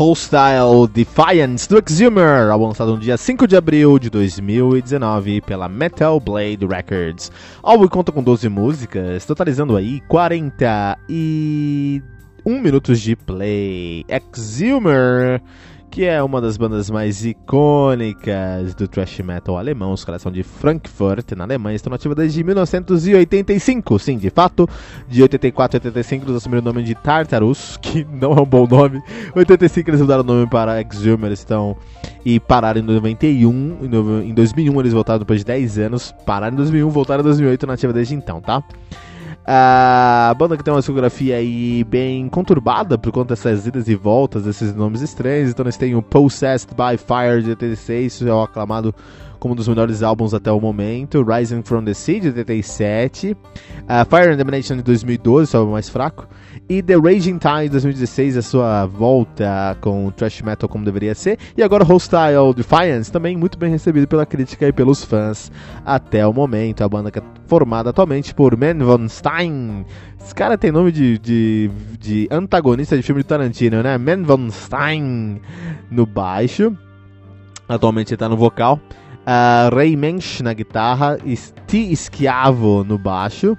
Hostile Defiance do Exhumer, álbum lançado no dia 5 de abril de 2019 pela Metal Blade Records. O álbum conta com 12 músicas, totalizando aí 41 minutos de play. Exhumer que é uma das bandas mais icônicas do thrash metal alemão. Os caras são de Frankfurt, na Alemanha, estão nativos desde 1985. Sim, de fato, de 84 a 85 eles assumiram o nome de Tartarus, que não é um bom nome. Em 85 eles mudaram o nome para Exhumer, estão e pararam em 91. Em 2001 eles voltaram depois de 10 anos, pararam em 2001, voltaram em 2008, nativa desde então, tá? A banda que tem uma discografia aí bem conturbada por conta dessas idas e voltas desses nomes estranhos. Então nós temos o Possessed by Fire de 86, é o aclamado como um dos melhores álbuns até o momento. Rising from the Sea de 87, uh, Fire and Domination de 2012, o mais fraco. E The Raging Tide 2016, a sua volta com thrash metal como deveria ser. E agora Hostile Defiance, também muito bem recebido pela crítica e pelos fãs até o momento. A banda é formada atualmente por Man Von Stein. Esse cara tem nome de, de, de antagonista de filme de Tarantino, né? Man Von Stein no baixo. Atualmente ele tá no vocal. Uh, Ray Mensch na guitarra. Sti Schiavo no baixo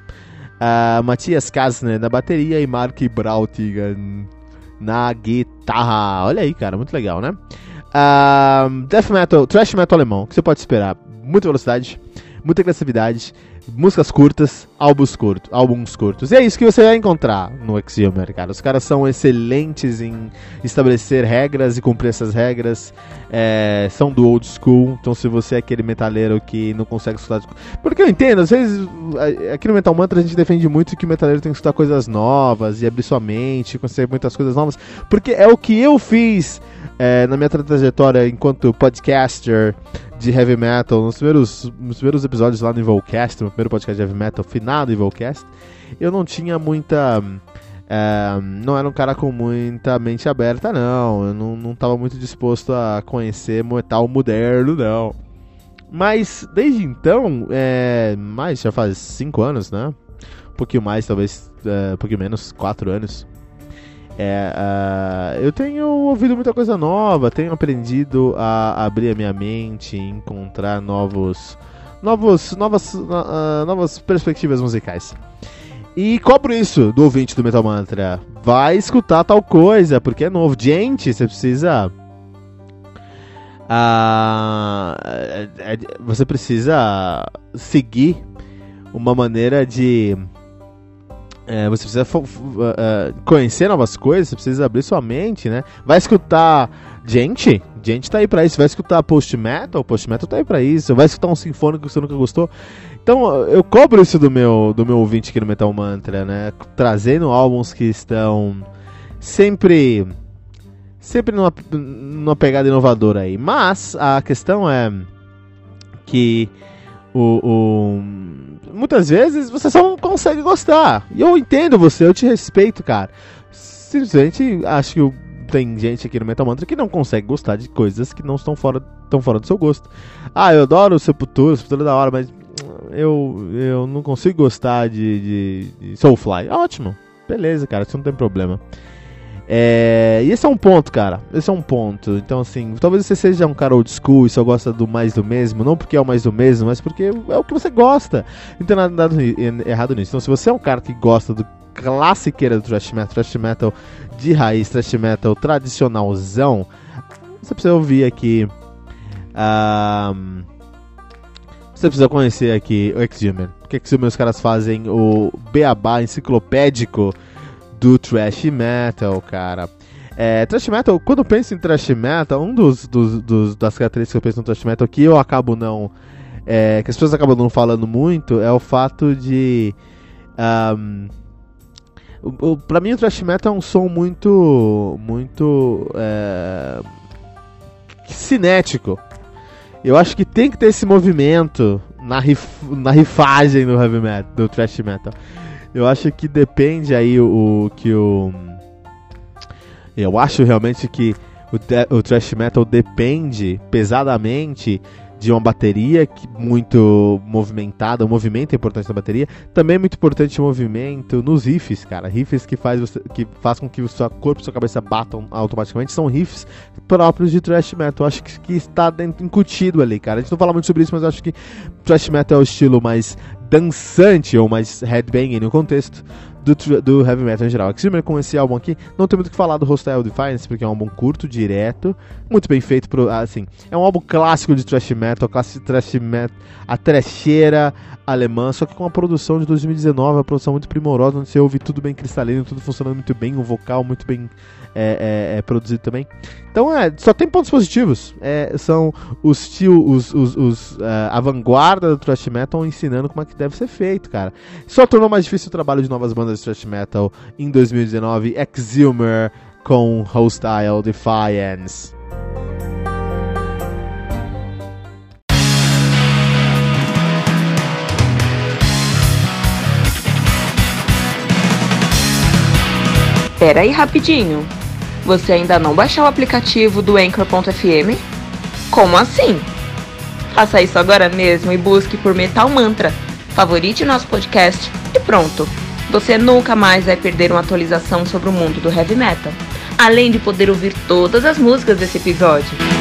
uh, Matias Kasner na bateria e Mark Brautigan na guitarra. Olha aí, cara, muito legal, né? Uh, death metal, thrash metal alemão, que você pode esperar? Muita velocidade, muita agressividade, músicas curtas, álbuns curtos, álbuns curtos. E é isso que você vai encontrar no Exhumer, cara. Os caras são excelentes em estabelecer regras e cumprir essas regras. É, são do old school, então se você é aquele metaleiro que não consegue escutar. Porque eu entendo, às vezes aqui no Metal Mantra a gente defende muito que o metaleiro tem que escutar coisas novas e abrir sua mente, conhecer muitas coisas novas, porque é o que eu fiz é, na minha trajetória enquanto podcaster de heavy metal, nos primeiros, nos primeiros episódios lá no Evilcast, no primeiro podcast de heavy metal, finado Evilcast, eu não tinha muita. É, não era um cara com muita mente aberta, não. Eu não, não tava muito disposto a conhecer metal moderno, não. Mas desde então, é, mais já faz 5 anos, né? Um pouquinho mais, talvez, é, um pouquinho menos, 4 anos. É, uh, eu tenho ouvido muita coisa nova, tenho aprendido a abrir a minha mente, encontrar novos, novos, novas, uh, novas perspectivas musicais. E cobro isso do ouvinte do Metal Mantra. Vai escutar tal coisa, porque é novo. Gente, você precisa. Uh, você precisa seguir uma maneira de é, você precisa uh, conhecer novas coisas, você precisa abrir sua mente, né? Vai escutar gente, gente tá aí pra isso. Vai escutar post metal, post metal tá aí pra isso. Vai escutar um sinfônico que você nunca gostou. Então eu cobro isso do meu, do meu ouvinte aqui no Metal Mantra, né? Trazendo álbuns que estão sempre sempre numa, numa pegada inovadora aí. Mas a questão é que o, o muitas vezes você só não consegue gostar. E eu entendo você, eu te respeito, cara. Simplesmente acho que tem gente aqui no Metal Mantra que não consegue gostar de coisas que não estão fora, estão fora do seu gosto. Ah, eu adoro o Sepultura, Sepultura é da hora, mas eu, eu não consigo gostar de, de, de Soulfly. Ótimo, beleza, cara, isso não tem problema. É, e esse é um ponto, cara. Esse é um ponto. Então, assim, talvez você seja um cara old school e só gosta do mais do mesmo. Não porque é o mais do mesmo, mas porque é o que você gosta. Não tem nada, errado nisso. Então, se você é um cara que gosta do classiqueira do thrash metal, thrash metal de raiz, thrash metal tradicionalzão, você precisa ouvir aqui. Um, você precisa conhecer aqui o Exhumer. Porque Exhumer os caras fazem o beabá enciclopédico do thrash metal, cara. É, thrash metal, quando penso em thrash metal, um dos, dos, dos, das características que eu penso no thrash metal que eu acabo não. É, que as pessoas acabam não falando muito é o fato de. Um, o, o, pra mim, o thrash metal é um som muito. muito. É, cinético. Eu acho que tem que ter esse movimento na, rif, na rifagem do heavy metal, do thrash metal. Eu acho que depende aí o, o que o. Eu acho realmente que o, o thrash metal depende pesadamente de uma bateria que, muito movimentada, o movimento é importante na bateria. Também é muito importante o movimento nos riffs, cara. Riffs que faz, você, que faz com que o seu corpo e sua cabeça batam automaticamente são riffs próprios de thrash metal. Acho que, que está dentro, incutido ali, cara. A gente não fala muito sobre isso, mas acho que thrash metal é o estilo mais dançante ou mais headbanging no contexto do, do heavy metal em geral. Extremely com esse álbum aqui, não tem muito o que falar do Hostile Defiance, porque é um álbum curto, direto, muito bem feito, pro, assim, é um álbum clássico de thrash metal, clássico de thrash metal, a trecheira alemã, só que com uma produção de 2019, uma produção muito primorosa, onde você ouve tudo bem cristalino, tudo funcionando muito bem, um vocal muito bem é, é, é produzido também. Então é, só tem pontos positivos. É, são os tio, os, os, os uh, a vanguarda do thrash metal ensinando como é que deve ser feito, cara. Só tornou mais difícil o trabalho de novas bandas de thrash metal em 2019. Exhumer com Hostile Defiance. Pera aí rapidinho. Você ainda não baixou o aplicativo do Anchor.fm? Como assim? Faça isso agora mesmo e busque por Metal Mantra. Favorite nosso podcast e pronto. Você nunca mais vai perder uma atualização sobre o mundo do heavy metal, além de poder ouvir todas as músicas desse episódio.